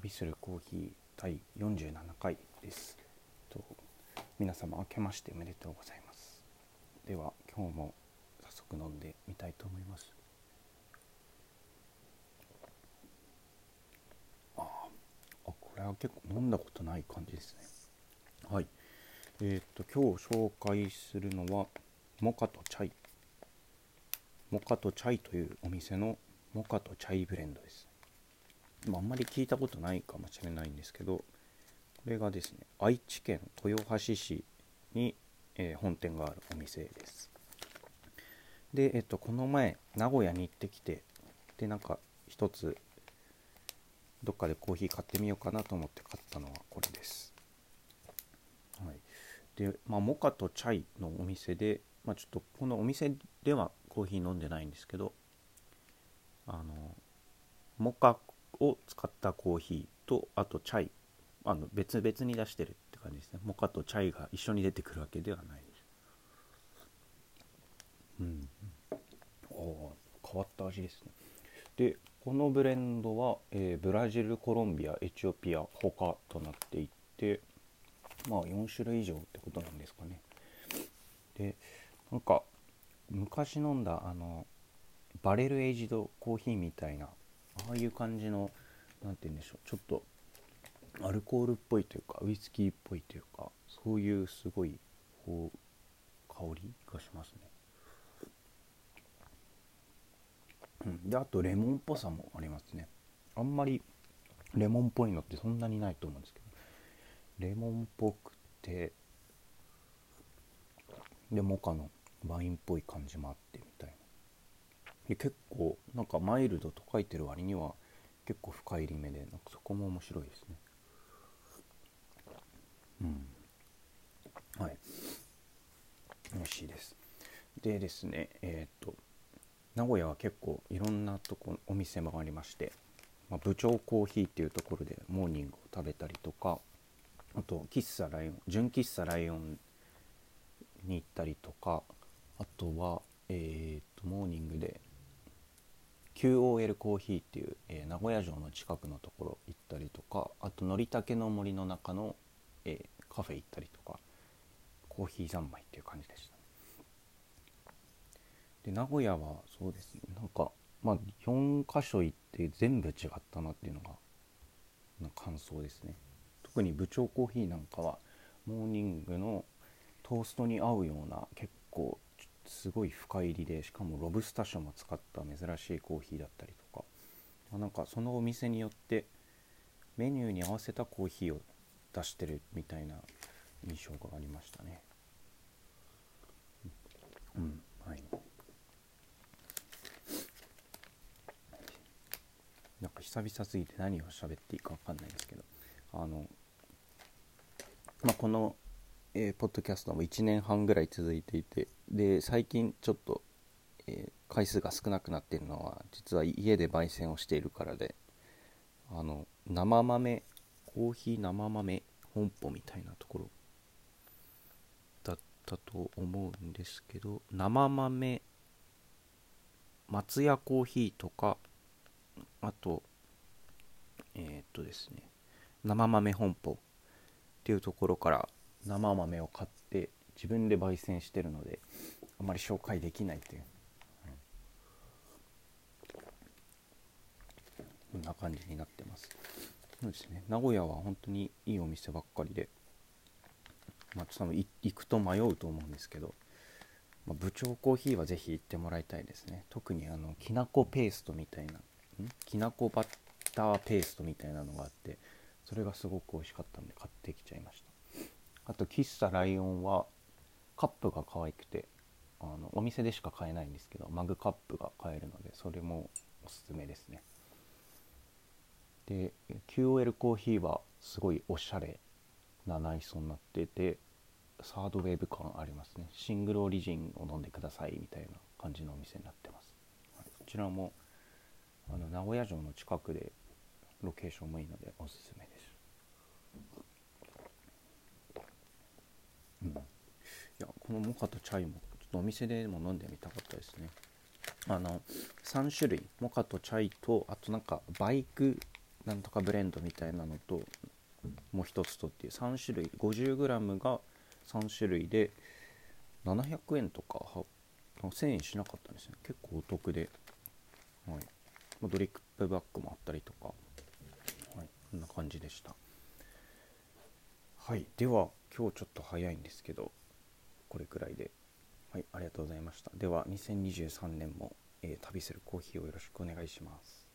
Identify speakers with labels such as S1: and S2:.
S1: 旅するコーヒー第47回です。と皆様明けましておめでとうございます。では今日も早速飲んでみたいと思います。ああこれは結構飲んだことない感じですね。はい。えっ、と今日紹介するのはモカとチャイ。モカとチャイというお店のモカとチャイブレンドです。まあ、んまり聞いたことないかもしれないんですけどこれがですね愛知県豊橋市に、えー、本店があるお店です。で、えっと、この前名古屋に行ってきてでなんか一つどっかでコーヒー買ってみようかなと思って買ったのはこれです、はい、で、まあ、モカとチャイのお店で、まあ、ちょっとこのお店ではコーヒー飲んでないんですけどあのモカを使ったコーヒーとあとチャイあの別々に出してるって感じですね。モカとチャイが一緒に出てくるわけではないです。うん。お変わった味ですね。でこのブレンドは、えー、ブラジルコロンビアエチオピア他となっていてまあ4種類以上ってことなんですかね。でなんか昔飲んだあのバレルエイジドコーヒーみたいなああいう感じの何て言うんでしょうちょっとアルコールっぽいというかウイスキーっぽいというかそういうすごいこう香りがしますね。うん、であとレモンっぽさもありますね。あんまりレモンっぽいのってそんなにないと思うんですけどレモンっぽくてでモカのワインっぽい感じもあってみたいな。結構なんかマイルドと書いてる割には結構深入り目でなんかそこも面白いですね。うん。はい。美味しいです。でですねえっ、と名古屋は結構いろんなとこお店もありまして、まあ、部長コーヒーっていうところでモーニングを食べたりとかあと喫茶ライオン純喫茶ライオンに行ったりとかあとはえっ、とモーニングで QOL コーヒーっていう、えー、名古屋城の近くのところ行ったりとかあとのりたけの森の中の、えー、カフェ行ったりとかコーヒー三昧っていう感じでしたで名古屋はそうですねなんかまあ4箇所行って全部違ったなっていうのがの感想ですね。特に部長コーヒーなんかはモーニングのトーストに合うような結構すごい深入りでしかもロブスターも使った珍しいコーヒーだったりとか、なんかそのお店によってメニューに合わせたコーヒーを出してるみたいな印象がありましたね。うん。はい。なんか久々すぎて何を喋っていいか分かんないですけど。あのまあこのえー、ポッドキャストも1年半ぐらい続いていてで最近ちょっと、えー、回数が少なくなっているのは実は家で焙煎をしているからであの生豆コーヒー生豆本舗みたいなところだったと思うんですけど生豆松屋コーヒーとかあとえー、っとですね生豆本舗っていうところから生豆を買って自分で焙煎してるのであまり紹介できないという、こんな感じになってます。そうですね。名古屋は本当にいいお店ばっかりでまあ多分行くと迷うと思うんですけど、まあ、部長コーヒーはぜひ行ってもらいたいですね。特にあのきなこペーストみたいなきなこバッターペーストみたいなのがあってそれがすごく美味しかったんで買ってきちゃいました。あと喫茶ライオンはカップが可愛くてあのお店でしか買えないんですけどマグカップが買えるのでそれもおすすめですね。で QOL コーヒーはすごいおしゃれな内装になっててサードウェーブ感ありますね。シングルオリジンを飲んでくださいみたいな感じのお店になってます、はい、こちらもあの名古屋城の近くでロケーションもいいのでおすすめですうん、いやこのモカとチャイもちょっとお店でも飲んでみたかったですね。あの3種類モカとチャイとあとなんかバイクなんとかブレンドみたいなのともう一つとっていう3種類 50g が3種類で700円とか1000円しなかったんですね。結構お得で、はい。ドリップバッグもあったりとか、はい、こんな感じでした。はい。では今日ちょっと早いんですけど。これくらいで。はいありがとうございました。では2023年も、えー、旅するコーヒーをよろしくお願いします。